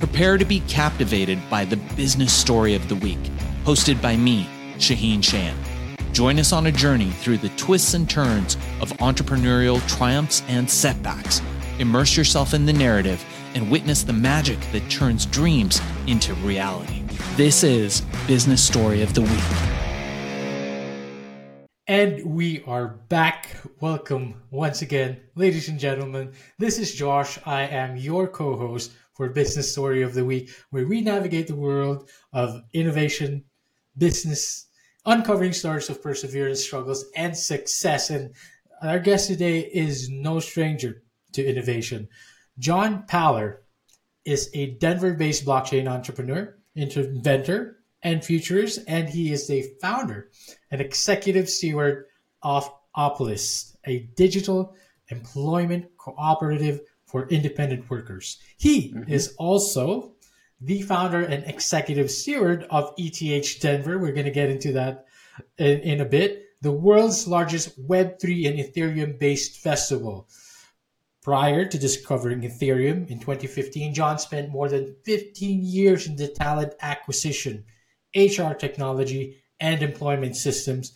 Prepare to be captivated by the business story of the week, hosted by me, Shaahin Cheyene. Join us on a journey through the twists and turns of entrepreneurial triumphs and setbacks. Immerse yourself in the narrative and witness the magic that turns dreams into reality. This is Business Story of the Week. And we are back. Welcome once again, ladies and gentlemen. This is Josh. I am your co host for Business Story of the Week, where we navigate the world of innovation, business, uncovering stories of perseverance, struggles, and success. And our guest today is no stranger to innovation. John Paller is a Denver based blockchain entrepreneur, inventor, and futurist, and he is the founder and executive steward of Opolis, a digital employment cooperative for independent workers. He mm-hmm. is also the founder and executive steward of ETH Denver. We're going to get into that in, in a bit. The world's largest Web3 and Ethereum based festival. Prior to discovering Ethereum in 2015, John spent more than 15 years in the talent acquisition, HR technology, and employment systems,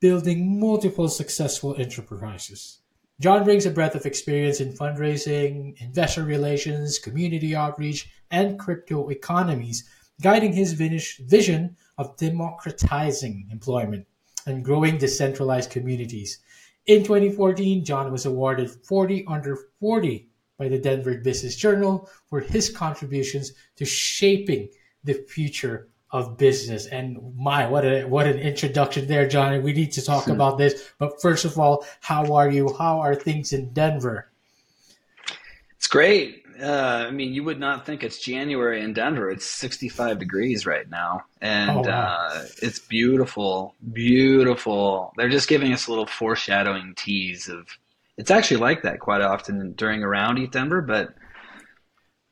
building multiple successful enterprises. John brings a breadth of experience in fundraising, investor relations, community outreach, and crypto economies, guiding his vision of democratizing employment and growing decentralized communities. In 2014, John was awarded 40 under 40 by the Denver Business Journal for his contributions to shaping the future of business. And my, what a what an introduction there, Johnny. We need to talk hmm. about this. But first of all, how are you? How are things in Denver? It's great. Uh, I mean, you would not think it's January in Denver. It's 65 degrees right now, and oh, wow. uh, it's beautiful, beautiful. They're just giving us a little foreshadowing tease of. It's actually like that quite often during around ETH Denver, but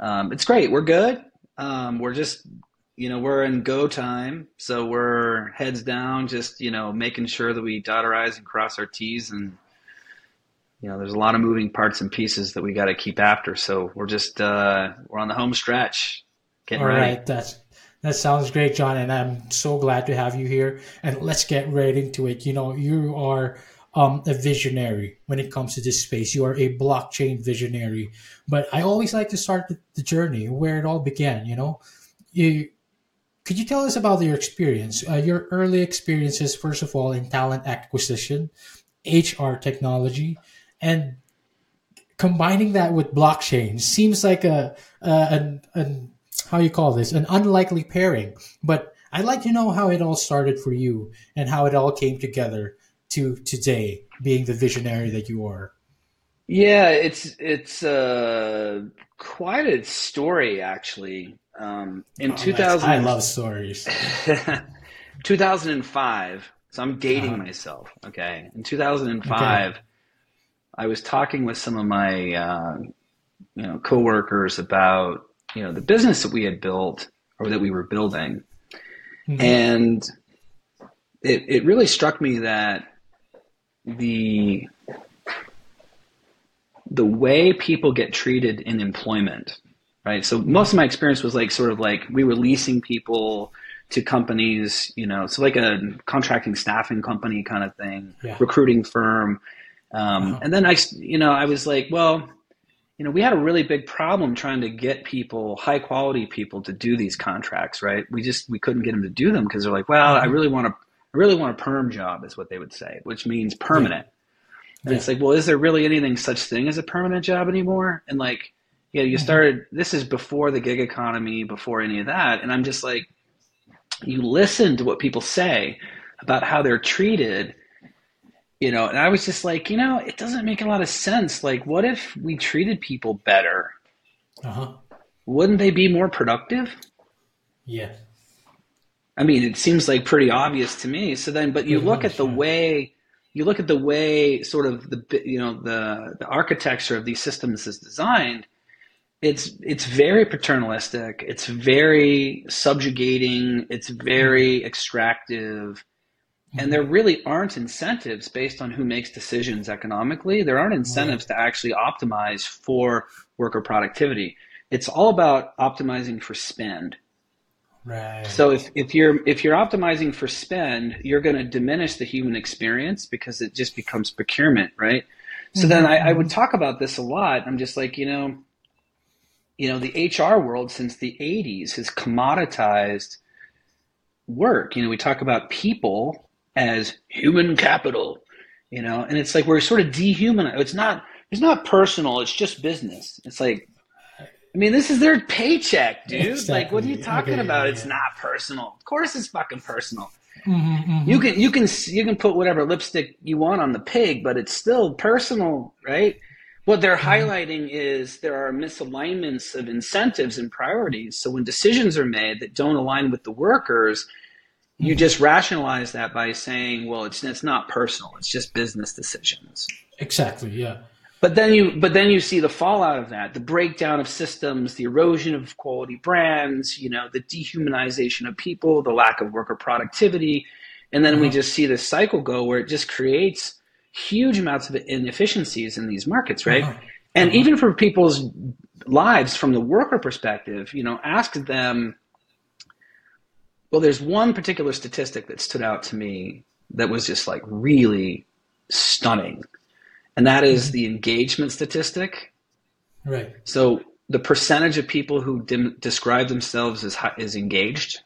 um, it's great. We're good. Um, we're just you know, we're in go time, so we're heads down, just you know, making sure that we dot our i's and cross our t's, and you know, there's a lot of moving parts and pieces that we got to keep after. So we're just uh, we're on the home stretch. Getting All ready. right, that's that sounds great, John, and I'm so glad to have you here. And let's get right into it. You know, you are um, a visionary when it comes to this space. You are a blockchain visionary. But I always like to start the, the journey where it all began. You know, you could you tell us about your experience, uh, your early experiences, first of all, in talent acquisition, HR technology, and combining that with blockchain seems like a, a an, how you call this an unlikely pairing. But I'd like to know how it all started for you and how it all came together to today, being the visionary that you are. Yeah, it's it's uh, quite a story actually. Um, in oh, 2000, I love stories. 2005. So I'm dating uh-huh. myself. Okay. In 2005, okay. I was talking with some of my, uh, you know, coworkers about, you know, the business that we had built or that we were building. Mm-hmm. And it, it really struck me that the, the way people get treated in employment right? So most of my experience was like sort of like we were leasing people to companies, you know, so like a contracting staffing company kind of thing, yeah. recruiting firm. Um, uh-huh. And then I, you know, I was like, well, you know, we had a really big problem trying to get people, high quality people, to do these contracts, right? We just we couldn't get them to do them because they're like, well, I mm-hmm. really want to, I really want a perm job, is what they would say, which means permanent. Yeah. And yeah. it's like, well, is there really anything such thing as a permanent job anymore? And like, yeah, you mm-hmm. started. This is before the gig economy, before any of that, and I'm just like, you listen to what people say about how they're treated, you know, and I was just like, you know, it doesn't make a lot of sense. Like, what if we treated people better? Uh-huh. Wouldn't they be more productive? Yeah. I mean, it seems like pretty obvious to me. So then, but you look at the way you look at the way sort of the you know the the architecture of these systems is designed it's it's very paternalistic. It's very subjugating. It's very extractive. And there really aren't incentives based on who makes decisions economically. There aren't incentives to actually optimize for worker productivity. it's all about optimizing for spend. Right. So if, if you're if you're optimizing for spend, you're going to diminish the human experience because it just becomes procurement, right? So mm-hmm. then I, I would talk about this a lot. I'm just like, you know, you know, the HR world since the 80s has commoditized work. You know, we talk about people as human capital, you know, and it's like we're sort of dehumanized. It's not it's not personal, it's just business. It's like I mean, this is their paycheck, dude. Exactly. Like, what are you talking okay, about? Yeah. It's not personal. Of course, it's fucking personal. Mm-hmm, mm-hmm. You can you can you can put whatever lipstick you want on the pig, but it's still personal, right? What they're mm-hmm. highlighting is there are misalignments of incentives and priorities. So when decisions are made that don't align with the workers, you mm-hmm. just rationalize that by saying, "Well, it's it's not personal. It's just business decisions." Exactly. Yeah. But then you but then you see the fallout of that, the breakdown of systems, the erosion of quality brands, you know, the dehumanization of people, the lack of worker productivity. And then we uh-huh. just see this cycle go where it just creates huge amounts of inefficiencies in these markets, right? Uh-huh. And uh-huh. even for people's lives from the worker perspective, you know, ask them well, there's one particular statistic that stood out to me that was just like really stunning and that is mm-hmm. the engagement statistic. Right. So the percentage of people who dim- describe themselves as is engaged.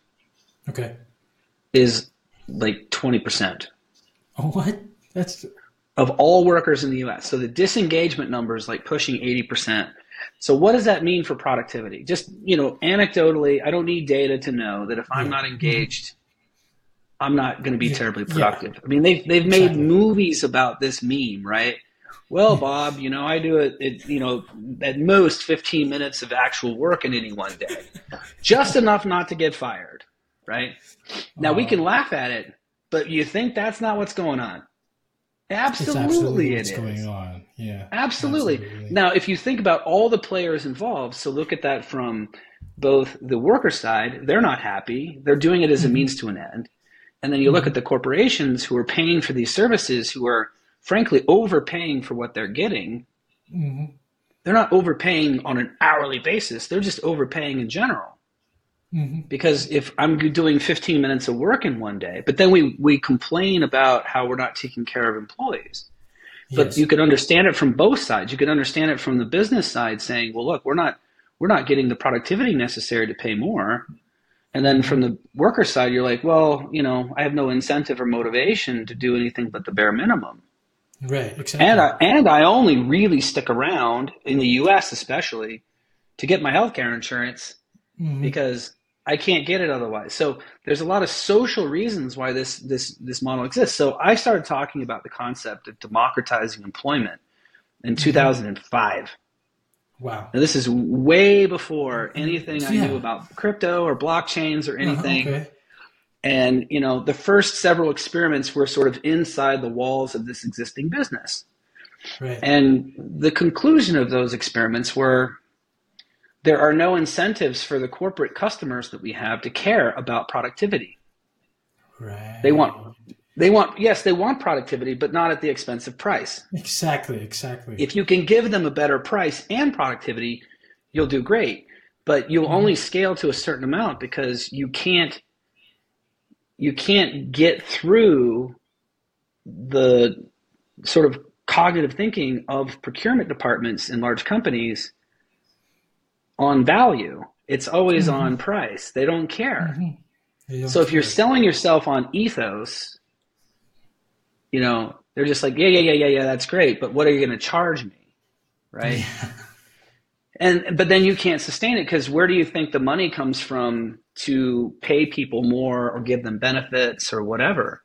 Okay. Is like twenty percent. Oh, what? That's of all workers in the U.S. So the disengagement number is like pushing eighty percent. So what does that mean for productivity? Just you know, anecdotally, I don't need data to know that if I'm not engaged, I'm not going to be terribly productive. Yeah. I mean, they've they've made exactly. movies about this meme, right? Well, Bob, you know, I do it, it, you know, at most 15 minutes of actual work in any one day, just enough not to get fired, right? Now we oh. can laugh at it, but you think that's not what's going on? Absolutely, absolutely what's going on. Yeah, absolutely. absolutely. Now, if you think about all the players involved, so look at that from both the worker side, they're not happy. They're doing it as a mm-hmm. means to an end. And then you look mm-hmm. at the corporations who are paying for these services, who are frankly overpaying for what they're getting. Mm-hmm. They're not overpaying on an hourly basis. They're just overpaying in general. Mm-hmm. Because if I'm doing 15 minutes of work in one day, but then we, we complain about how we're not taking care of employees. But yes. you can understand it from both sides. You can understand it from the business side saying, well, look, we're not, we're not getting the productivity necessary to pay more. And then from the worker side, you're like, well, you know, I have no incentive or motivation to do anything but the bare minimum. Right, exactly. And I, and I only really stick around in the U.S. especially to get my health care insurance mm-hmm. because I can't get it otherwise. So there's a lot of social reasons why this this this model exists. So I started talking about the concept of democratizing employment in mm-hmm. 2005. Wow. Now this is way before anything I knew about crypto or blockchains or uh-huh, anything. Uh-huh, okay. And, you know, the first several experiments were sort of inside the walls of this existing business. Right. And the conclusion of those experiments were there are no incentives for the corporate customers that we have to care about productivity. Right. They want they want yes, they want productivity, but not at the expense of price. Exactly, exactly. If you can give them a better price and productivity, you'll do great. But you'll mm-hmm. only scale to a certain amount because you can't you can't get through the sort of cognitive thinking of procurement departments in large companies on value. It's always mm-hmm. on price. They don't care. Mm-hmm. so if you're selling yourself on ethos, you know, they're just like, yeah, yeah, yeah, yeah, yeah, that's great, but what are you going to charge me? Right? and but then you can't sustain it because where do you think the money comes from to pay people more or give them benefits or whatever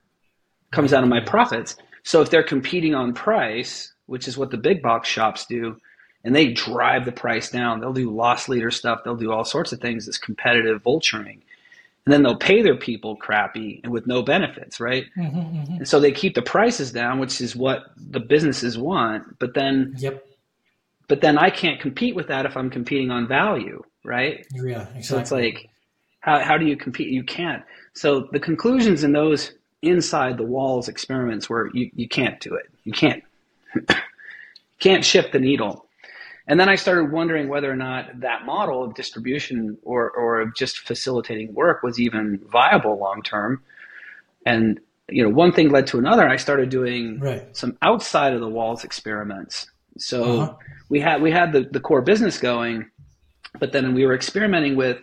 comes out of my profits. So if they're competing on price, which is what the big box shops do, and they drive the price down, they'll do loss leader stuff, they'll do all sorts of things that's competitive vulturing. And then they'll pay their people crappy and with no benefits, right? Mm-hmm, mm-hmm. And so they keep the prices down, which is what the businesses want. But then, yep. But then I can't compete with that if I'm competing on value, right? Yeah, exactly. So it's like how, how do you compete? You can't. So the conclusions in those inside the walls experiments where you, you can't do it. You can't can't shift the needle. And then I started wondering whether or not that model of distribution or, or of just facilitating work was even viable long term. And you know, one thing led to another. I started doing right. some outside of the walls experiments. So uh-huh. we had we had the, the core business going, but then we were experimenting with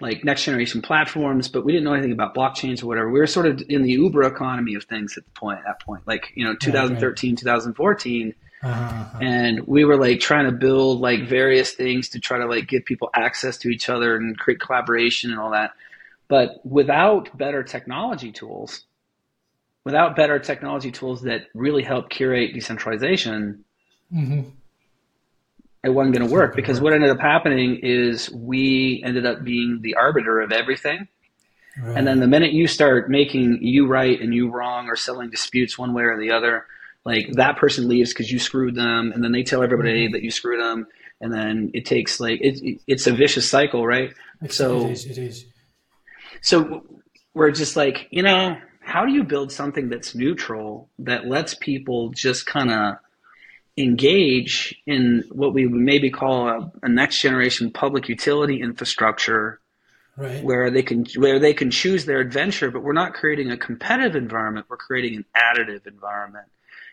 like next generation platforms, but we didn't know anything about blockchains or whatever. We were sort of in the Uber economy of things at the point at that point, like you know, 2013, 2014 uh-huh. And we were like trying to build like various things to try to like give people access to each other and create collaboration and all that. But without better technology tools, without better technology tools that really help curate decentralization, mm-hmm. it wasn't going to work because work. what ended up happening is we ended up being the arbiter of everything. Right. And then the minute you start making you right and you wrong or selling disputes one way or the other, like that person leaves because you screwed them and then they tell everybody mm-hmm. that you screwed them and then it takes like it, it's a vicious cycle right it's, so it is, it is so we're just like you know how do you build something that's neutral that lets people just kind of engage in what we would maybe call a, a next generation public utility infrastructure Right. where they can where they can choose their adventure but we're not creating a competitive environment we're creating an additive environment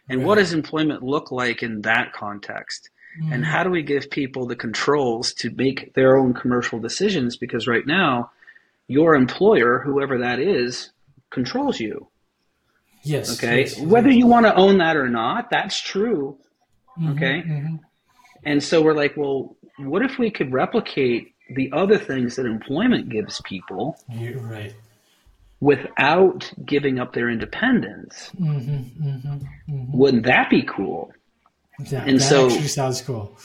and what does employment look like in that context? Mm. And how do we give people the controls to make their own commercial decisions? Because right now, your employer, whoever that is, controls you. Yes. Okay. Yes, Whether you want to own that or not, that's true. Mm-hmm, okay. Mm-hmm. And so we're like, well, what if we could replicate the other things that employment gives people? You're right without giving up their independence. Mm-hmm, mm-hmm, mm-hmm. Wouldn't that be cool? That, and that so, sounds cool.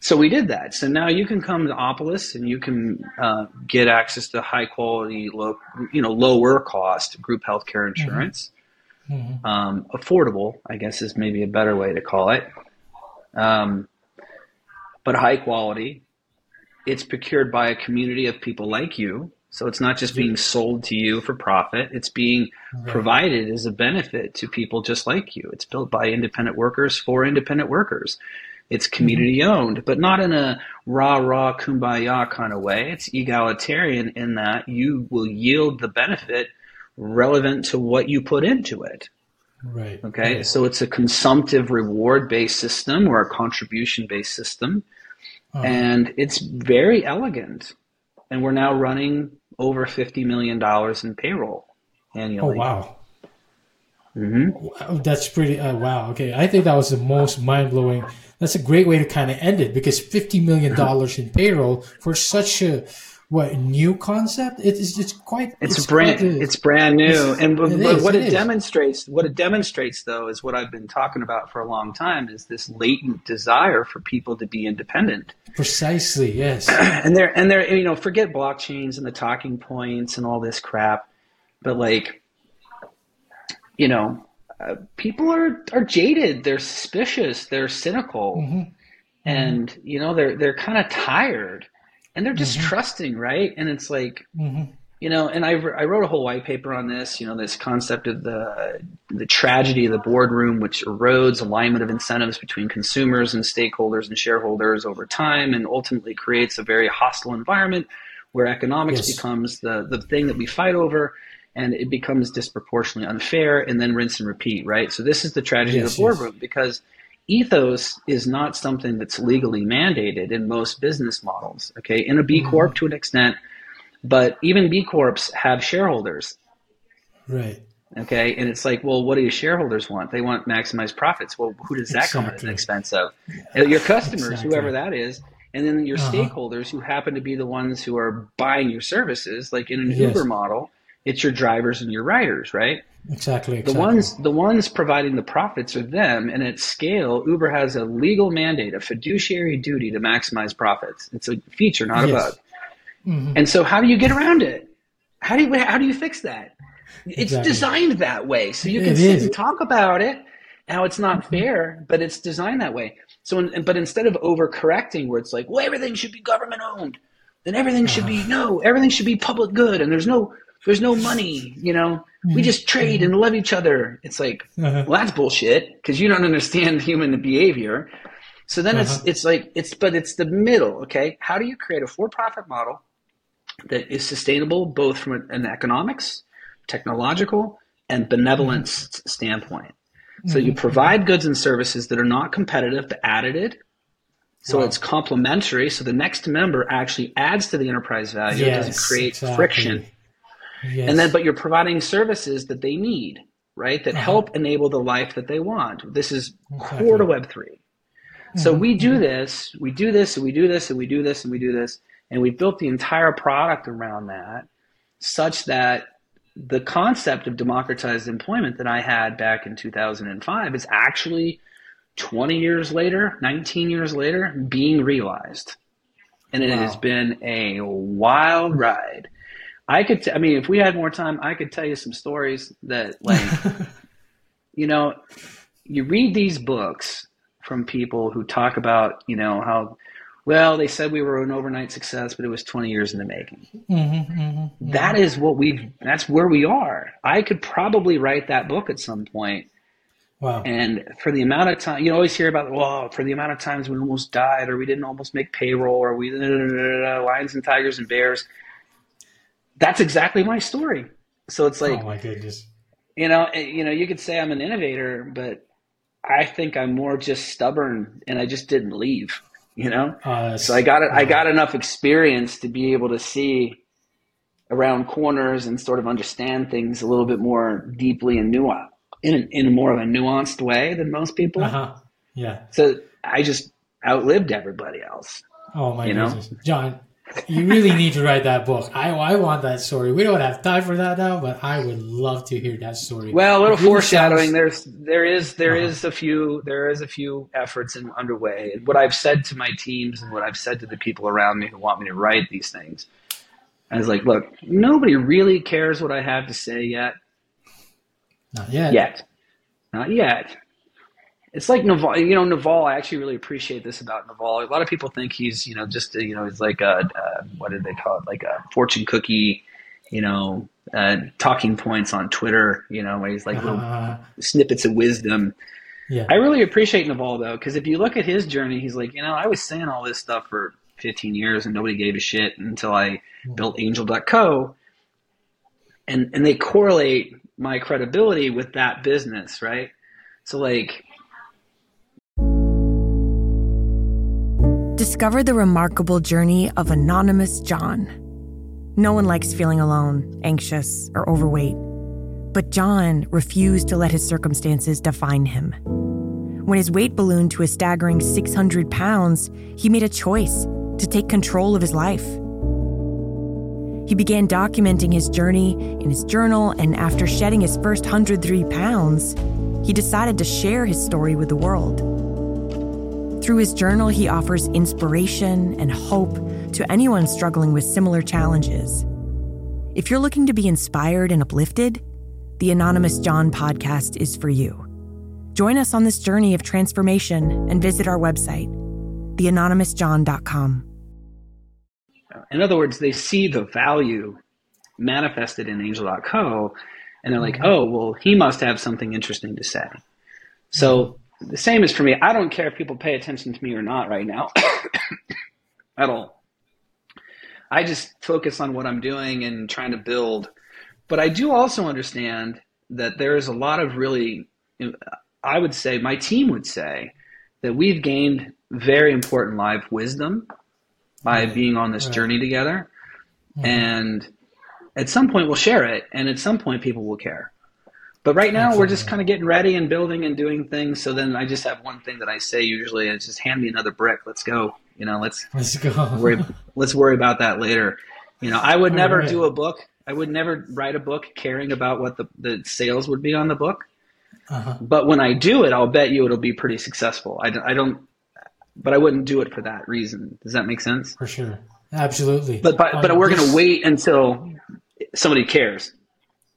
So we did that. So now you can come to Opolis and you can uh, get access to high quality, low, you know, lower cost group healthcare mm-hmm. insurance. Mm-hmm. Um, affordable, I guess, is maybe a better way to call it. Um, but high quality. It's procured by a community of people like you so it's not just being sold to you for profit, it's being right. provided as a benefit to people just like you. It's built by independent workers for independent workers. It's mm-hmm. community owned, but not in a rah rah kumbaya kind of way. It's egalitarian in that you will yield the benefit relevant to what you put into it. Right. Okay. Right. So it's a consumptive reward based system or a contribution based system. Uh-huh. And it's very elegant. And we're now running over $50 million in payroll annually. Oh, wow. Mm-hmm. That's pretty, uh, wow. Okay. I think that was the most mind blowing. That's a great way to kind of end it because $50 million in payroll for such a, what new concept? It's it's quite. It's, it's brand. Quite a, it's brand new, and but, is, what it, it demonstrates, what it demonstrates, though, is what I've been talking about for a long time: is this latent desire for people to be independent. Precisely. Yes. and they're and they're you know forget blockchains and the talking points and all this crap, but like, you know, uh, people are are jaded. They're suspicious. They're cynical, mm-hmm. and you know they're they're kind of tired and they're just mm-hmm. trusting, right? And it's like, mm-hmm. you know, and I, I wrote a whole white paper on this, you know, this concept of the the tragedy of the boardroom, which erodes alignment of incentives between consumers and stakeholders and shareholders over time, and ultimately creates a very hostile environment where economics yes. becomes the the thing that we fight over. And it becomes disproportionately unfair, and then rinse and repeat, right? So this is the tragedy yes, of the boardroom yes. because ethos is not something that's legally mandated in most business models. Okay, in a B mm-hmm. corp to an extent, but even B corps have shareholders. Right. Okay, and it's like, well, what do your shareholders want? They want maximized profits. Well, who does that exactly. come at the expense of? Your customers, exactly. whoever that is, and then your uh-huh. stakeholders, who happen to be the ones who are buying your services, like in an yes. Uber model it's your drivers and your riders, right? Exactly, exactly. The ones the ones providing the profits are them, and at scale, Uber has a legal mandate, a fiduciary duty to maximize profits. It's a feature, not yes. a bug. Mm-hmm. And so, how do you get around it? How do you how do you fix that? It's exactly. designed that way, so you can sit is. and talk about it. How it's not mm-hmm. fair, but it's designed that way. So, but instead of overcorrecting, where it's like, well, everything should be government owned, then everything should be uh-huh. no, everything should be public good, and there's no there's no money, you know, mm-hmm. we just trade and love each other. It's like, uh-huh. well, that's bullshit because you don't understand human behavior. So then Uh-huh. it's it's like it's but it's the middle, okay? How do you create a for-profit model that is sustainable both from an economics, technological, and benevolence Mm-hmm. standpoint? So you provide goods and services that are not competitive but additive. So Wow. it's complementary. So the next member actually adds to the enterprise value. it doesn't Yes, create exactly. friction. Yes. And then, but you're providing services that they need, right? That Uh-huh. help enable the life that they want. This is Exactly. core to Web3. So Mhm, we do this, we do this, and we do this, and we do this, and we do this, and we built the entire product around that, such that the concept of democratized employment that I had back in 2005 is actually 20 years later, 19 years later, being realized. And it Wow. has been a wild ride. I could, t- I mean, if we had more time, I could tell you some stories that, like, you know, you read these books from people who talk about, you know, how, well, they said we were an overnight success, but it was 20 years in the making. Mhm, mhm, mhm. That is what we've, that's where we are. I could probably write that book at some point. wow. And for the amount of time, you always hear about, well, for the amount of times we almost died or we didn't almost make payroll or we, lions and tigers and bears. That's exactly my story. So it's like, oh my goodness. you know, eh, you know, you could say I'm an innovator, but I think I'm more just stubborn, and I just didn't leave. You know, Uh, so I got it. I got enough experience to be able to see around corners and sort of understand things a little bit more deeply and nuanced in a, in more of a nuanced way than most people. Uh-huh. Yeah. So I just outlived everybody else. Oh my You know? goodness, John, you really need to write that book. I I want that story. We don't have time for that now, but I would love to hear that story. Well, a little foreshadowing. sounds- There's there is there Uh-huh. is a few there is a few efforts in underway. And what I've said to my teams and what I've said to the people around me who want me to write these things, I was like, look, nobody really cares what I have to say yet. Not yet. Yet, not yet. It's like Naval. You know, Naval. I actually really appreciate this about Naval. A lot of people think he's you know just you know he's like a, a what did they call it like a fortune cookie. You know, uh, talking points on Twitter. You know, where he's like little Uh, snippets of wisdom. yeah. I really appreciate Naval though, because if you look at his journey, he's like, you know, I was saying all this stuff for 15 years and nobody gave a shit until I built Angel.co, and and they correlate my credibility with that business, right? So like, Discover the remarkable journey of Anonymous John. No one likes feeling alone, anxious, or overweight. But John refused to let his circumstances define him. When his weight ballooned to a staggering 600 pounds, he made a choice to take control of his life. He began documenting his journey in his journal, and after shedding his first 103 pounds, he decided to share his story with the world. Through his journal, he offers inspiration and hope to anyone struggling with similar challenges. If you're looking to be inspired and uplifted, the Anonymous John podcast is for you. Join us on this journey of transformation and visit our website, theanonymousjohn.com. in other words, they see the value manifested in Angel.co, and they're like, mm-hmm. oh, well, he must have something interesting to say. So the same is for me. I don't care if people pay attention to me or not right now at all. I just focus on what I'm doing and trying to build. But I do also understand that there is a lot of really, I would say, my team would say, that we've gained very important life wisdom by Right. being on this Right. journey together. Mhm. And at some point, we'll share it, and at some point, people will care. But right now, we're just kind of getting ready and building and doing things. So then I just have one thing that I say usually is just hand me another brick. Let's go. You know, let's Let's go. worry, let's worry about that later. You know, I would never Alright. do a book. I would never write a book caring about what the, the sales would be on the book. Uh-huh. But when I do it, I'll bet you it'll be pretty successful. I don't, I don't but I wouldn't do it for that reason. Does that make sense? For sure. Absolutely. But but, but Um, we're going to wait until somebody cares.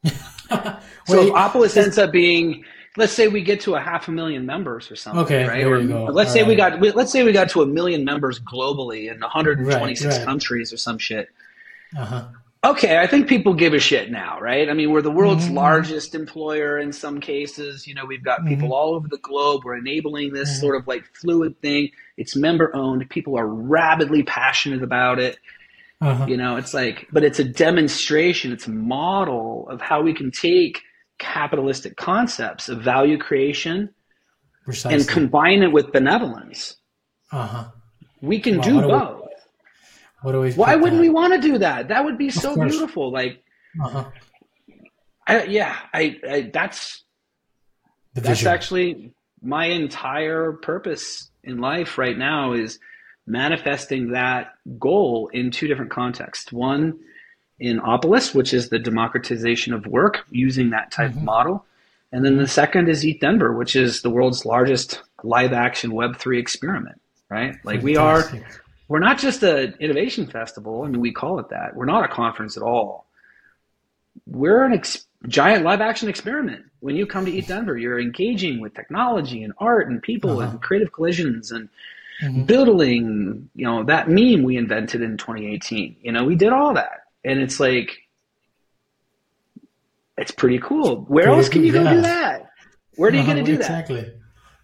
So if Opolis ends up being, let's say we get to a half a million members or something, Okay, right? there Or let's say we got let's say we got to a million members globally in 126 Right, right. countries or some shit. uh-huh. Okay, I think people give a shit now, right? I mean, we're the world's Mhm. largest employer in some cases. You know, we've got people Mhm. all over the globe. We're enabling this Mhm. sort of like fluid thing. It's member owned. People are rabidly passionate about it. Uh-huh. You know, it's like, but it's a demonstration, it's a model of how we can take capitalistic concepts of value creation Precisely. and combine it with benevolence. uh-huh. We can Wow, do what both. What always Why wouldn't we want to do that? That would be so course. beautiful. Like, Uh-huh. I, yeah, I, I that's that's actually my entire purpose in life right now is manifesting that goal in two different contexts. One in Opolis, which is the democratization of work using that type Mhm. of model. And then the second is ETH Denver, which is the world's largest live action Web3 experiment, right? Like we are, we're not just an innovation festival. I mean, we call it that. We're not a conference at all. We're an ex- giant live action experiment. When you come to ETH Denver, you're engaging with technology and art and people Uh-huh. and creative collisions and Mhm. building, you know, that meme we invented in 2018. You know, we did all that. And it's like, it's pretty cool. Where Pretty else can you go do that? Where are you Uh-huh, going to do that? exactly.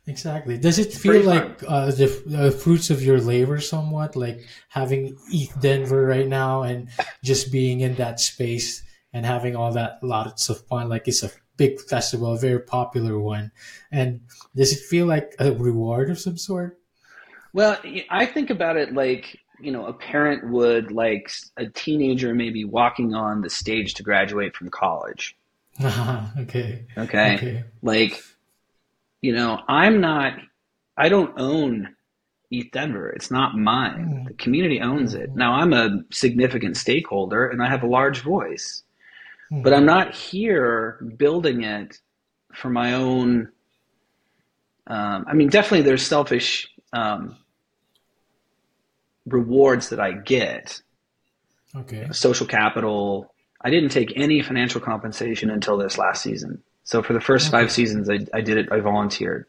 Exactly. Does it feel like uh, the uh, fruits of your labor somewhat, like having ETH Denver right now and just being in that space and having all that lots of fun? Like it's a big festival, a very popular one. And does it feel like a reward of some sort? Well, I think about it like, you know, a parent would like a teenager maybe walking on the stage to graduate from college. okay. Okay. Okay. Like, you know, I'm not, I don't own ETH Denver. It's not mine. Mm. The community owns it. Now, I'm a significant stakeholder and I have a large voice, but I'm not here building it for my own. Um, I mean, definitely there's selfish um, rewards that I get, Okay. social capital. I didn't take any financial compensation until this last season. So for the first Okay. five seasons, I, I did it. I volunteered.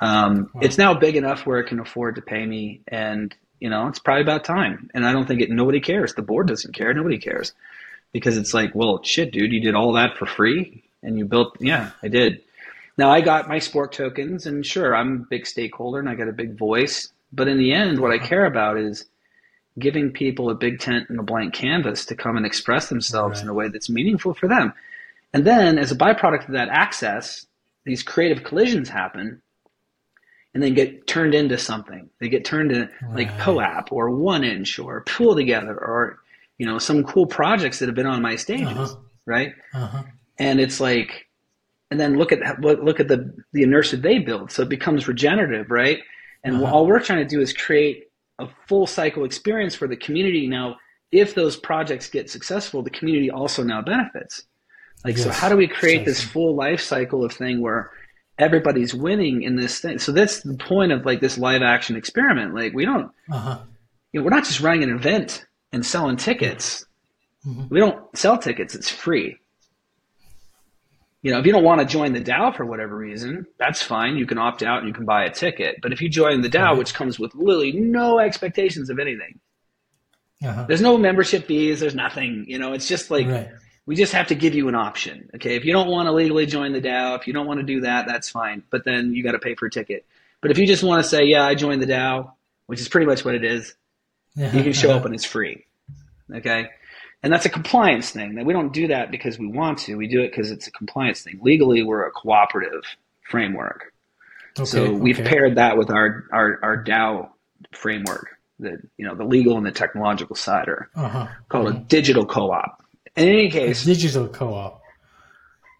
Um, Wow. It's now big enough where it can afford to pay me, and you know it's probably about time. And I don't think it. Nobody cares. The board doesn't care. Nobody cares because it's like, well, shit, dude, you did all that for free, and you built. Yeah, I did. Now I got my sport tokens, and sure, I'm a big stakeholder, and I got a big voice. But in the end, what I care about is giving people a big tent and a blank canvas to come and express themselves Right. in a way that's meaningful for them. And then, as a byproduct of that access, these creative collisions happen and then get turned into something. They get turned into like Right. POAP or 1inch or PoolTogether or, you know, some cool projects that have been on my stages, Uh-huh. right? Uh-huh. And it's like, and then look at look look at the the inertia they build. So it becomes regenerative, right? And Uh-huh. all we're trying to do is create a full cycle experience for the community. Now, if those projects get successful, the community also now benefits. Like, so how do we create this full life cycle of thing where everybody's winning in this thing? So that's the point of like this live action experiment. Like, we don't, Uh-huh. you know, we're not just running an event and selling tickets. Mhm. We don't sell tickets; it's free. You know, if you don't want to join the DAO for whatever reason, that's fine. You can opt out and you can buy a ticket. But if you join the DAO, which comes with literally no expectations of anything, Uh-huh. there's no membership fees, there's nothing. You know, it's just like right. we just have to give you an option. Okay, if you don't want to legally join the DAO, if you don't want to do that, that's fine. But then you got to pay for a ticket. But if you just want to say, yeah, I joined the DAO, which is pretty much what it is, you can show up and it's free. Okay. And that's a compliance thing. That we don't do that because we want to. We do it because it's a compliance thing. Legally, we're a cooperative framework. Okay, so we've okay. paired that with our, our, our DAO framework. That you know the legal and the technological side are Uh-huh. called a digital co-op. In any case, Digital co-op.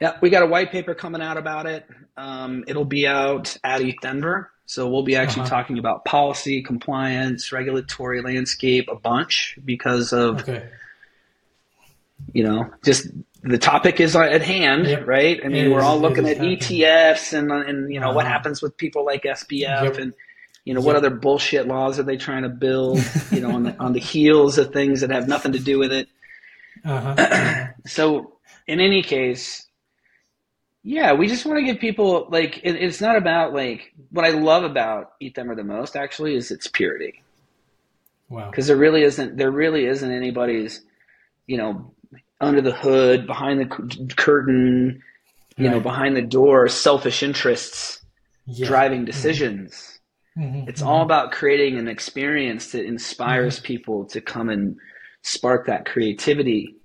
yeah, we got a white paper coming out about it. Um, it'll be out at ETH Denver. So we'll be actually Uh-huh. talking about policy, compliance, regulatory landscape, a bunch because of Okay. You know, just the topic is at hand, Yep. right? I mean, It we're is- all looking at happening. ETFs and and you know what Uh-huh. happens with people like SBF Yep. and you know what other bullshit laws are they trying to build? you know, on the on the heels of things that have nothing to do with it. Uh-huh. So in any case, yeah, we just want to give people like it, it's not about like what I love about ETH Denver the most actually is its purity wow. because there really isn't there really isn't anybody's you know, under the hood, behind the curtain, you right. know, behind the door, selfish interests yeah. driving mm-hmm. decisions. Mm-hmm. It's mm-hmm. all about creating an experience that inspires mm-hmm. people to come and spark that creativity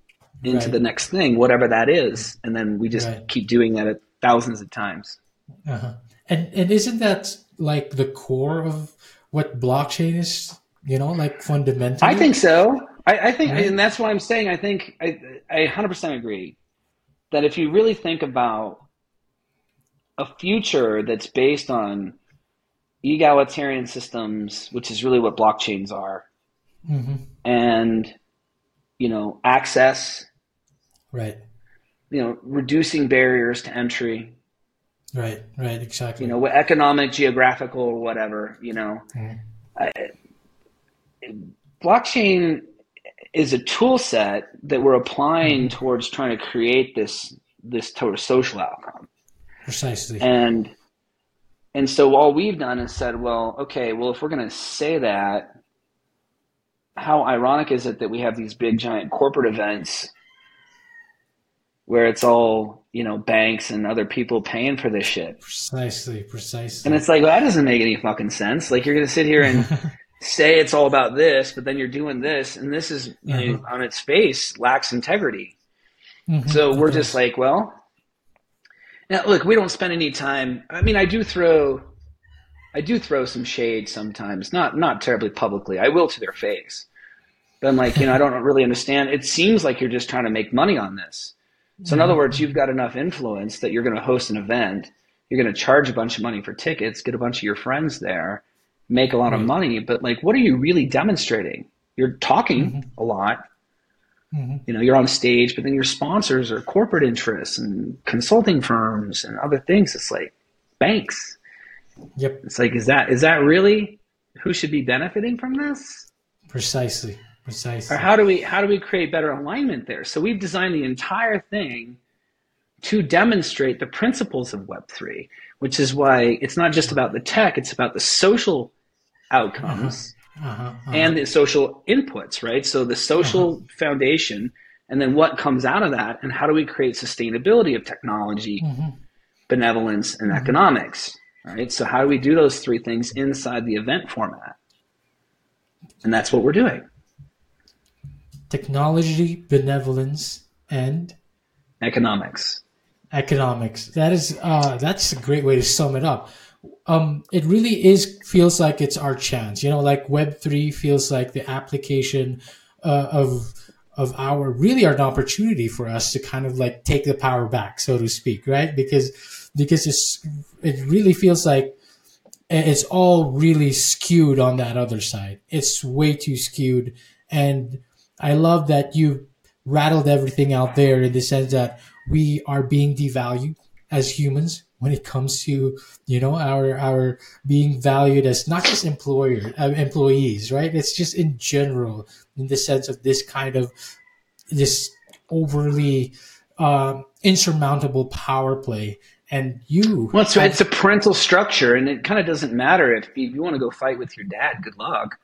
into right. the next thing, whatever that is, and then we just right. keep doing that thousands of times. Uh-huh. And and isn't that like the core of what blockchain is? You know, like fundamentally. I think so. I, I think, right. and that's why I'm saying I think I I 100% agree that if you really think about a future that's based on egalitarian systems, which is really what blockchains are, mm-hmm. and you know access, right? You know, reducing barriers to entry, right? Right, exactly. You know, economic, geographical, whatever. You know, mm-hmm. I, blockchain is a tool set that we're applying mm-hmm. towards trying to create this this total social outcome. Precisely. And and so all we've done is said, well, okay, well if we're going to say that, how ironic is it that we have these big giant corporate events where it's all you know banks and other people paying for this shit precisely precisely and it's like well, that doesn't make any fucking sense like you're gonna sit here and say it's all about this, but then you're doing this, and this is you know, mm-hmm. on its face lacks integrity. Mm-hmm. So we're just like, well, now look, we don't spend any time. I mean, I do throw, I do throw some shade sometimes, not not terribly publicly. I will to their face, but I'm like, you know, I don't really understand. It seems like you're just trying to make money on this. So in other words, you've got enough influence that you're going to host an event. You're going to charge a bunch of money for tickets, get a bunch of your friends there, make a lot of money, but like, what are you really demonstrating? You're talking mm-hmm. a lot. Mm-hmm. You know, you're on stage, but then your sponsors are corporate interests and consulting firms and other things. It's like banks. Yep. It's like, is that is that really who should be benefiting from this? Precisely. Precisely. Or how do we how do we create better alignment there? So we've designed the entire thing to demonstrate the principles of Web three, which is why it's not just about the tech; it's about the social outcomes uh-huh. Uh-huh. Uh-huh. and the social inputs, right? So the social uh-huh. foundation, and then what comes out of that, and how do we create sustainability of technology, mm-hmm. benevolence, and mm-hmm. economics, right? So how do we do those three things inside the event format? And that's what we're doing. Technology, benevolence, and economics. Economics. That is uh, that's a great way to sum it up um, it really is feels like it's our chance. You know, like Web three feels like the application uh, of of our really an opportunity for us to kind of like take the power back, so to speak, right? Because because it's it really feels like it's all really skewed on that other side. It's way too skewed, and I love that you rattled everything out there in the sense that we are being devalued as humans when it comes to you know our our being valued as not just employer uh, employees right? It's just in general in the sense of this kind of this overly um, insurmountable power play. And you well it's, have, it's a parental structure and it kind of doesn't matter if you, if you want to go fight with your dad good luck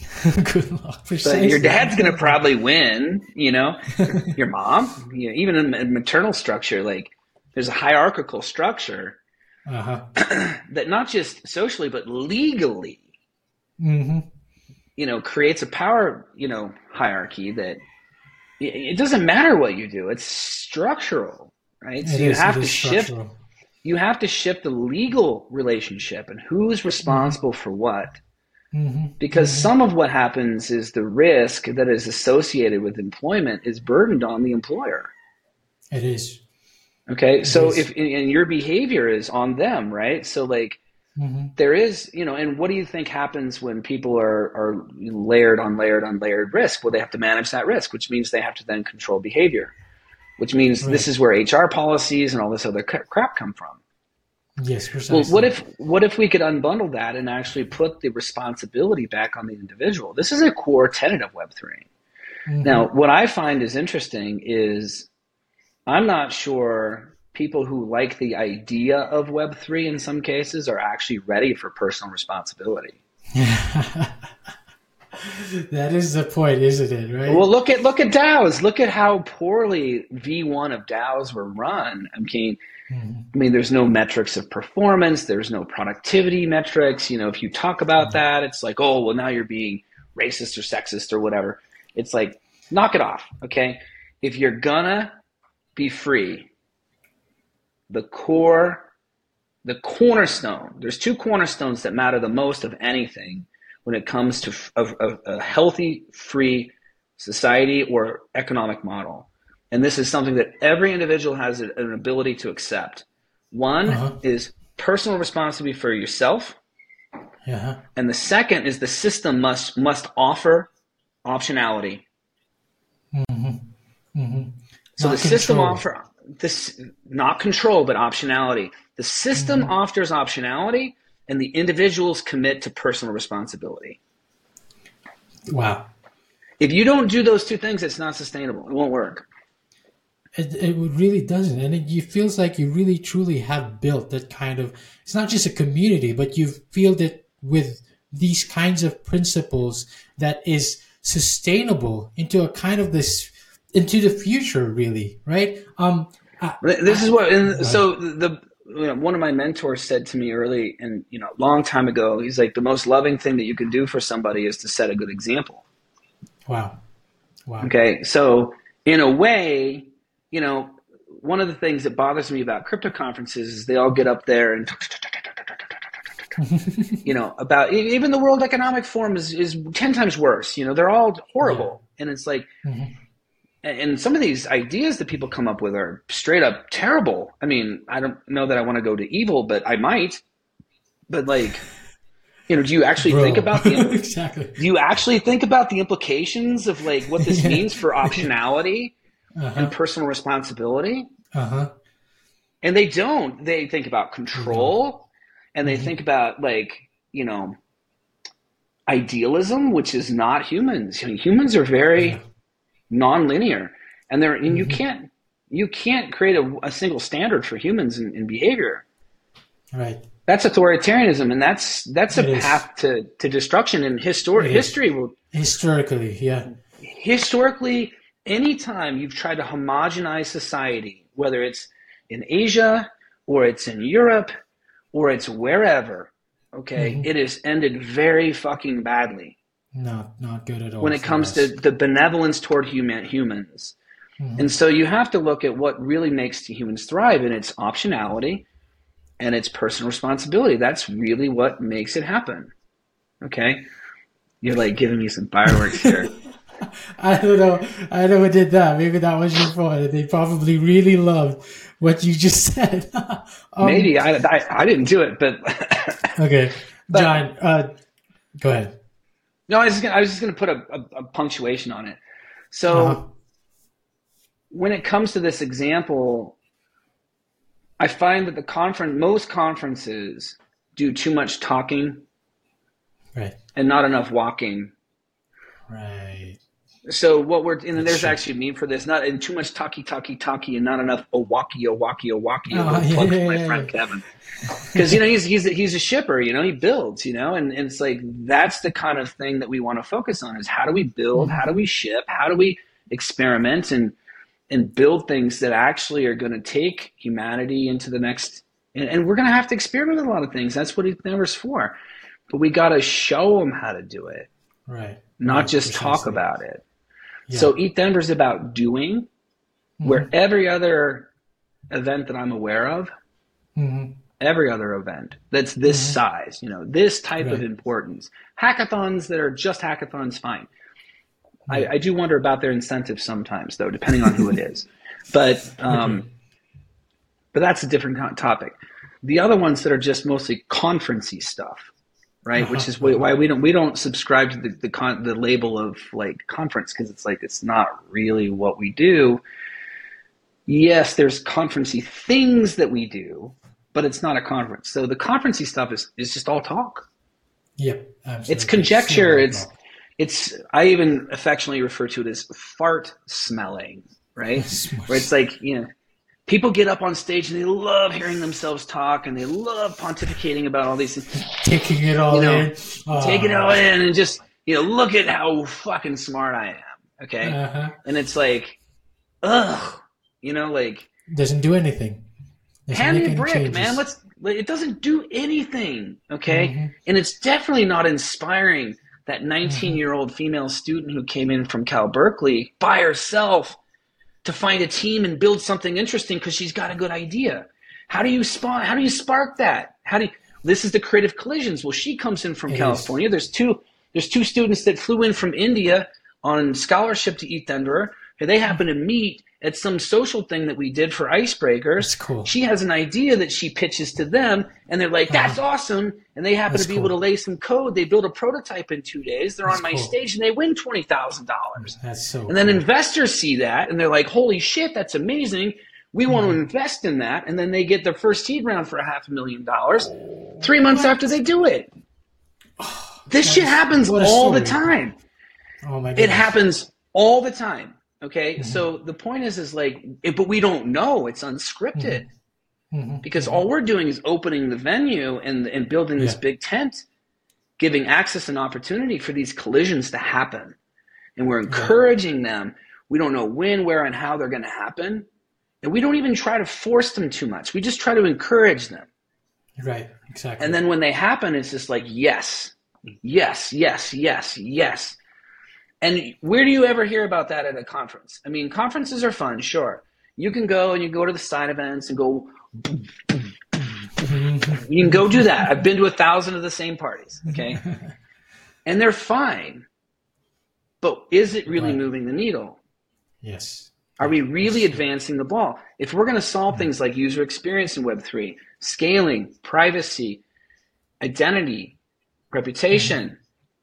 good luck but your dad's going to probably win you know your mom you know, even in a maternal structure like there's a hierarchical structure uh-huh. that not just socially but legally mm-hmm. you know creates a power you know hierarchy that it doesn't matter what you do it's structural right so you is, have to shift you have to shift the legal relationship and who's responsible mm-hmm. for what mm-hmm. because mm-hmm. some of what happens is the risk that is associated with employment is burdened on the employer it is Okay. So if and your behavior is on them, right? So like mm-hmm. there is, you know, and what do you think happens when people are are layered on layered on layered risk? Well, they have to manage that risk, which means they have to then control behavior, which means right. this is where HR policies and all this other crap come from. Yes, precisely. Well, what if what if we could unbundle that and actually put the responsibility back on the individual? This is a core tenet of Web 3 mm-hmm. Now, what I find is interesting is I'm not sure people who like the idea of Web3 in some cases are actually ready for personal responsibility. that is the point, isn't it? Right. Well, look at look at DAOs. Look at how poorly V1 of DAOs were run. I mean, mm-hmm. I mean, there's no metrics of performance. There's no productivity metrics. You know, if you talk about mm-hmm. that, it's like, oh, well, now you're being racist or sexist or whatever. It's like, knock it off. Okay, if you're gonna be free, the core, the cornerstone. There's two cornerstones that matter the most of anything when it comes to a, a, a healthy, free society or economic model. And this is something that every individual has an ability to accept. One uh-huh. is personal responsibility for yourself. Yeah. And the second is the system must must offer optionality. Mm-hmm. Mm-hmm. So not the control. system offer this not control but optionality. The system mm-hmm. offers optionality, and the individuals commit to personal responsibility. Wow. If you don't do those two things, it's not sustainable. It won't work. It, it really doesn't. And it, it feels like you really truly have built that kind of, it's not just a community, but you've feel that with these kinds of principles that is sustainable into a kind of this, into the future, really, right? Um, I, this is what, and so the, you know, one of my mentors said to me early and you know a long time ago he's like the most loving thing that you can do for somebody is to set a good example. Wow. Wow. Okay so in a way you know one of the things that bothers me about crypto conferences is they all get up there and you know about even the world economic forum is, is 10 times worse you know they're all horrible. Yeah. and it's like mm-hmm and some of these ideas that people come up with are straight up terrible. I mean, I don't know that I want to go to evil, but I might. But like, you know, do you actually Bro. think about the exactly? Do you actually think about the implications of like what this yeah. means for optionality uh-huh. and personal responsibility? Uh huh. And they don't. They think about control, mm-hmm. and they mm-hmm. think about like you know idealism, which is not humans. I mean, humans are very. Yeah nonlinear, and there and mm-hmm. you can't you can't create a, a single standard for humans in, in, behavior. Right. That's authoritarianism, and that's that's a it path to, to destruction. And histor- history will historically, yeah. Historically, anytime you've tried to homogenize society, whether it's in Asia or it's in Europe or it's wherever, okay, mm-hmm. it has ended very fucking badly. Not not good at all. When it comes us. to the benevolence toward human humans. Mm-hmm. And so you have to look at what really makes humans thrive and it's optionality and it's personal responsibility. That's really what makes it happen. Okay? You're like giving me some fireworks here. I don't know. I know who did that. Maybe that was your fault. They probably really loved what you just said. um, Maybe I, I, I didn't do it, but okay, John. uh, go ahead. No, I was just gonna, I was just going to put a, a, a, punctuation on it. So uh-huh. when it comes to this example, I find that the conference, most conferences do too much talking, right, and not enough walking. Right. So what we're and there's actually a meme for this. Not in too much talky talky talky and not enough oh walkie oh walkie oh walkie. Oh, yeah, yeah, my yeah, friend Kevin, because you know he's he's he's a shipper. You know he builds. You know, and, and it's like that's the kind of thing that we want to focus on is how do we build, mm-hmm. how do we ship, how do we experiment and and build things that actually are going to take humanity into the next. And, and we're going to have to experiment with a lot of things. That's what ETHDenver's for. But we got to show them how to do it, right? Not right, just talk about it. So ETHDenver is about doing, mm-hmm. where every other event that I'm aware of, mm-hmm. every other event that's this mm-hmm. size, you know, this type right. of importance, hackathons that are just hackathons, fine. I, I, do wonder about their incentives sometimes, though, depending on who it is. But um, but that's a different topic. The other ones that are just mostly conferencey stuff, right? Uh-huh. Which is why we don't we don't subscribe to the the, con, the label of like conference because it's like it's not really what we do. Yes, there's conferency things that we do, but it's not a conference. So the conferency stuff is is just all talk. Yep, absolutely. It's conjecture. It's it's I even affectionately refer to it as fart smelling, right? Where it's like you know people get up on stage and they love hearing themselves talk and they love pontificating about all these things. Taking it all you know, in. Oh. Taking it all in and just you know, look at how fucking smart I am. Okay. Uh-huh. And it's like, ugh, you know, like, Doesn't do anything. Doesn't hand me a brick, changes. man. Let's, it doesn't do anything. Okay. Mhm. And it's definitely not inspiring that 19 Mm-hmm. year old female student who came in from Cal Berkeley by herself to find a team and build something interesting because she's got a good idea. How do you spawn? How do you spark that? How do you, this is the creative collisions. Well, she comes in from It is. California. There's two, there's two students that flew in from India on scholarship to ETH Denver. And they happen to meet at some social thing that we did for icebreakers. That's cool. She has an idea that she pitches to them, and they're like, "That's awesome!" And they happen Uh-huh. That's to be cool. able to lay some code. They build a prototype in two days. They're That's on my cool. stage, and they win twenty thousand dollars. That's so. And then investors see that, and they're like, "Holy shit, that's amazing! We want Mm-hmm. to invest in that." And then they get their first seed round for a half a million dollars. Three months after they do it, this shit happens what a all the time oh my it happens all the time okay Mm-hmm. so the point is is like it, but we don't know it's unscripted Mhm. because all we're doing is opening the venue and and building this Yeah. big tent giving access and opportunity for these collisions to happen and we're encouraging them we don't know when where and how they're going to happen and we don't even try to force them too much we just try to encourage them Right. Exactly. and then when they happen, it's just like, yes, yes, yes, yes, yes. And where do you ever hear about that at a conference? I mean, conferences are fun, sure. You can go and you go to the side events and go, you can go do that. I've been to a thousand of the same parties, okay? and they're fine. But is it really Right. moving the needle? yes. Are we really advancing the ball? If we're going to solve things like user experience in Web3, scaling, privacy, identity, reputation, mm-hmm.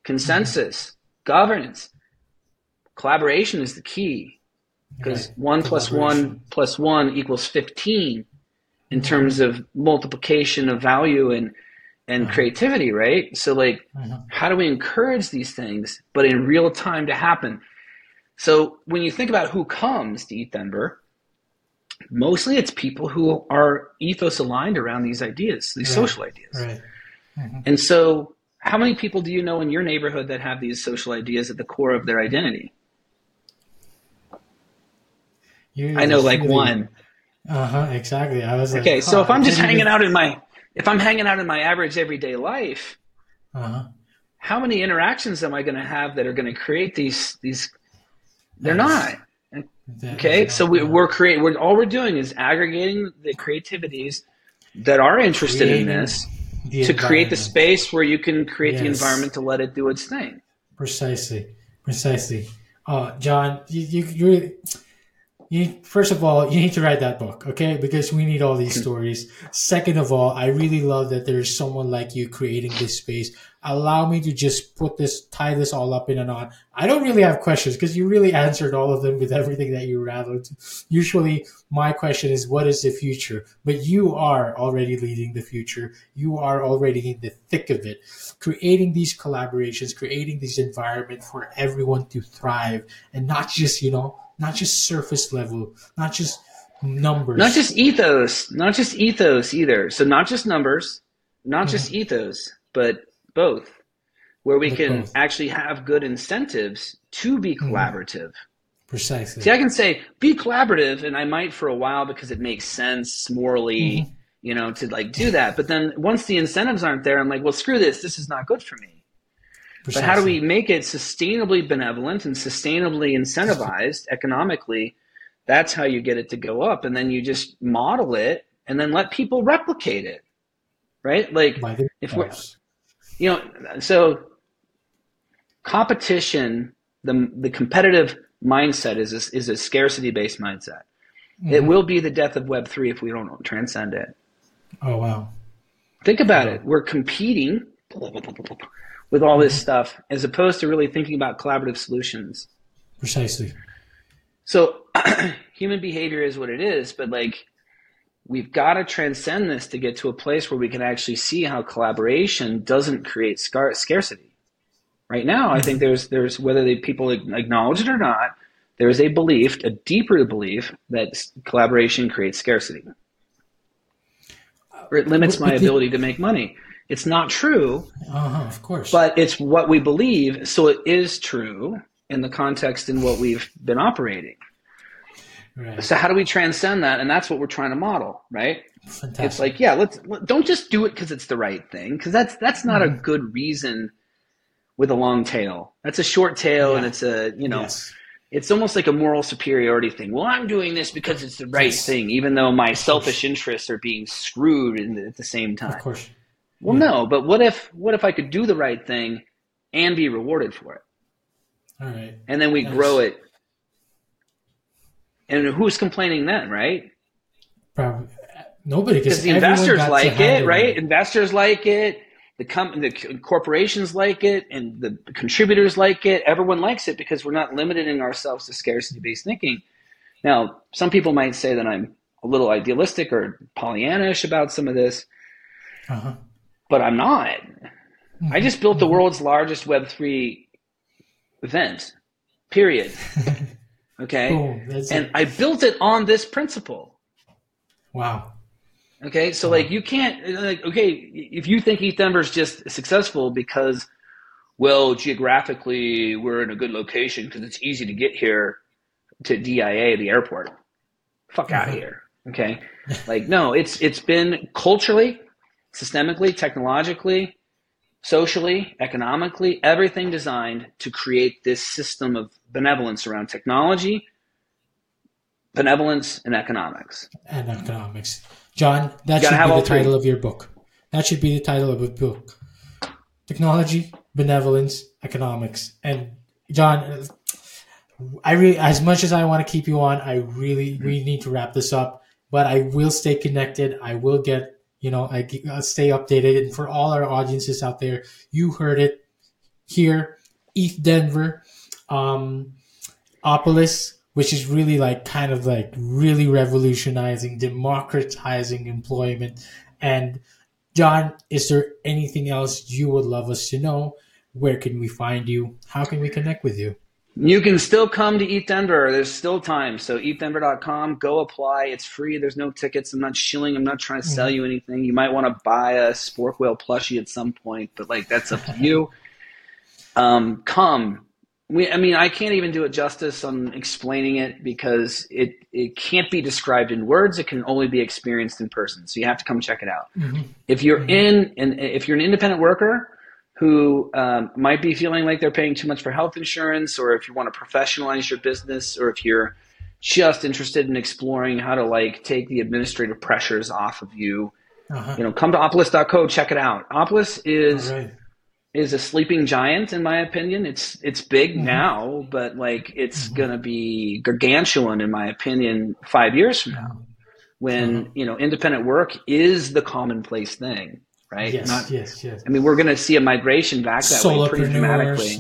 consensus, governance, collaboration is the key because Right. one plus one plus one equals 15 in terms of multiplication of value and, and creativity, right? So, like, Uh-huh. how do we encourage these things, but in real time to happen? So when you think about who comes to ETHDenver, mostly it's people who are ethos aligned around these ideas, these Right. social ideas. Right. And so, how many people do you know in your neighborhood that have these social ideas at the core of their identity? I know like one. Uh huh. Exactly. I was like, Okay, so huh, if I'm just hanging even- out in my if I'm hanging out in my average everyday life, Uh-huh. how many interactions am I going to have that are going to create these these? They're not. Okay, so we, we're creating. We're all we're doing is aggregating the creativities that are interested in this to create the space where you can create the environment to let it do its thing. Precisely, precisely. Uh, John, you, you, you, you, first of all, you need to write that book, okay? Because we need all these mm-hmm. stories. Second of all, I really love that there's someone like you creating this space. Allow me to just put this, tie this all up in a knot. I don't really have questions because you really answered all of them with everything that you rattled. Usually, my question is, what is the future? But you are already leading the future. You are already in the thick of it, creating these collaborations, creating this environment for everyone to thrive and not just, you know, not just surface level, not just numbers. Not just ethos, not just ethos either. So not just numbers, not just mm-hmm. ethos, but both, where we But can both. actually have good incentives to be mm-hmm. collaborative. precisely. See, I can say be collaborative, and I might for a while because it makes sense morally, mm-hmm. you know, to like do that. But then once the incentives aren't there, I'm like, well, screw this. This is not good for me. But how do we make it sustainably benevolent and sustainably incentivized economically? That's how you get it to go up. And then you just model it and then let people replicate it. Right? Like, if we're, you know, so competition, the, the competitive mindset is a, is a scarcity based mindset. It will be the death of Web3 if we don't transcend it. oh wow, Think about it. We're competing with all this mm-hmm. stuff as opposed to really thinking about collaborative solutions. precisely. So human behavior is what it is, but like we've got to transcend this to get to a place where we can actually see how collaboration doesn't create scar- scarcity. Right now, I think mm-hmm. there's there's whether they, people acknowledge it or not, there is a belief, a deeper belief that collaboration creates scarcity. Or it limits my ability to make money. It's not true. Uh-huh, of course. But it's what we believe, so it is true in the context in what we've been operating. Right. So how do we transcend that? And that's what we're trying to model, right? Fantastic. It's like, yeah, let's don't just do it because it's the right thing, because that's that's not mm-hmm. a good reason with a long tail. That's a short tail, yeah. and it's a you know, yes. it's almost like a moral superiority thing. Well, I'm doing this because it's the right yes. thing, even though my selfish interests are being screwed the, at the same time. Of course. Well, yeah. no, but what if what if I could do the right thing and be rewarded for it? All right. And then we nice. grow it. And who's complaining then, right? Probably nobody. Because the investors like it, right? Investors like it. The com- the corporations like it, and the contributors like it. Everyone likes it because we're not limiting ourselves to scarcity-based thinking. Now, some people might say that I'm a little idealistic or Pollyannish about some of this. Uh-huh but I'm not. Mm-hmm. I just built the world's largest Web3 event, period. Okay. and it. I built it on this principle. Wow. Okay. So, wow. like, you can't, like, okay, if you think ETHDenver is just successful because, well, geographically, we're in a good location because it's easy to get here to DIA, the airport. Fuck mm-hmm. out of here. Okay. like, no, it's, it's been culturally, systemically, technologically, socially, economically, everything designed to create this system of benevolence around technology, benevolence, and economics. And economics. John, that should be the title of your book. That should be the title of a book. Technology, benevolence, economics. And John, I really, as much as I want to keep you on, I really, we mm-hmm. need to wrap this up. But I will stay connected. I will get you know, I uh, stay updated. And for all our audiences out there, you heard it here, ETHDenver, um, Opolis, which is really like kind of like really revolutionizing, democratizing employment. And John, is there anything else you would love us to know? Where can we find you? How can we connect with you? You can still come to ETHDenver. There's still time. So ethdenver.com, go apply. It's free. There's no tickets. I'm not shilling. I'm not trying to sell mm-hmm. you anything. You might want to buy a Spork Whale plushie at some point, but like that's up to you. Um, come. We, I mean, I can't even do it justice on explaining it because it, it can't be described in words. It can only be experienced in person. So you have to come check it out. Mm-hmm. If you're mm-hmm. in, and if you're an independent worker, who um, might be feeling like they're paying too much for health insurance, or if you want to professionalize your business, or if you're just interested in exploring how to like take the administrative pressures off of you, uh-huh. you know, come to opolis.co, check it out. Opolis is right. is a sleeping giant in my opinion. It's it's big mm-hmm. now, but like it's mm-hmm. gonna be gargantuan in my opinion five years from now, when uh-huh. you know independent work is the commonplace thing right? Yes, Not, yes, yes. I mean, we're going to see a migration back that way pretty dramatically.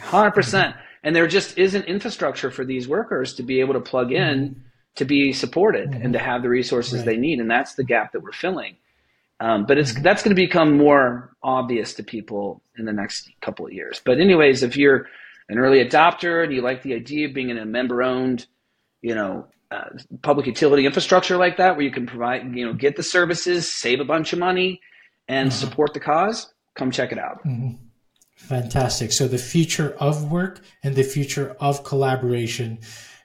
Hundred percent. And there just isn't infrastructure for these workers to be able to plug in mm-hmm. to be supported mm-hmm. and to have the resources right. they need, and that's the gap that we're filling. Um, but it's mm-hmm. that's going to become more obvious to people in the next couple of years. But anyways, if you're an early adopter and you like the idea of being in a member-owned, you know, uh, public utility infrastructure like that, where you can provide, you know, get the services, save a bunch of money, and mm-hmm. support the cause, come check it out. Mm-hmm. Fantastic. So the future of work and the future of collaboration,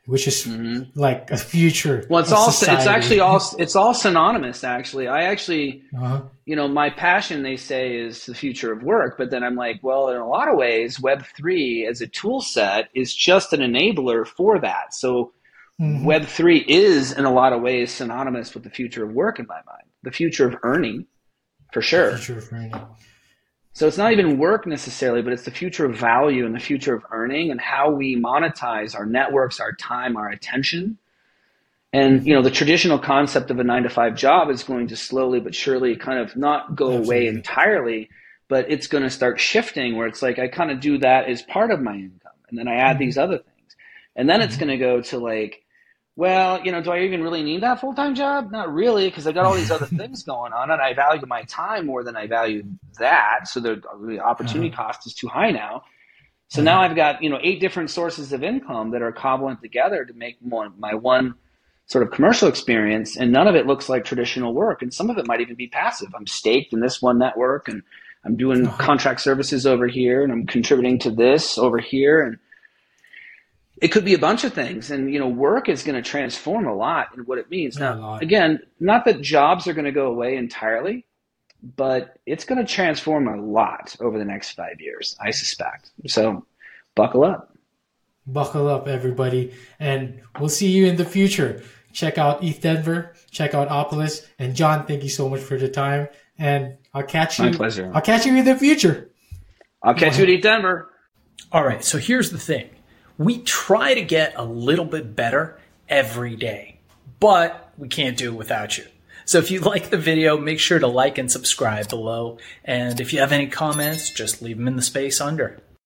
which is mm-hmm. like a future. Well, it's all society. it's actually all it's all synonymous. Actually, I actually, uh-huh. you know, my passion they say is the future of work, but then I'm like, well, in a lot of ways, Web three as a tool set is just an enabler for that. So. Mm-hmm. Web three is in a lot of ways synonymous with the future of work in my mind, the future of earning, for sure. So it's not even work necessarily, but it's the future of value and the future of earning and how we monetize our networks, our time, our attention. And you know, the traditional concept of a nine to five job is going to slowly but surely kind of not go Absolutely. away entirely, but it's going to start shifting where it's like I kind of do that as part of my income, and then I add mm-hmm. these other things, and then mm-hmm. it's going to go to like well, you know, do I even really need that full time job? Not really, because I got all these other things going on, and I value my time more than I value that. So the, the opportunity uh-huh. cost is too high now. So uh-huh. now I've got you know eight different sources of income that are cobbling together to make more, my one sort of commercial experience, and none of it looks like traditional work, and some of it might even be passive. I'm staked in this one network, and I'm doing uh-huh. contract services over here, and I'm contributing to this over here, and it could be a bunch of things. And you know, work is going to transform a lot in what it means. Now, again, not that jobs are going to go away entirely, but it's going to transform a lot over the next five years, I suspect. So, buckle up. Buckle up, everybody, and we'll see you in the future. Check out ETHDenver, check out Opolis, and John, thank you so much for the time. And I'll catch you. My pleasure. I'll catch you in the future. I'll catch you at ETHDenver. All right, so here's the thing. We try to get a little bit better every day, but we can't do it without you. So if you like the video, make sure to like and subscribe below. And if you have any comments, just leave them in the space under.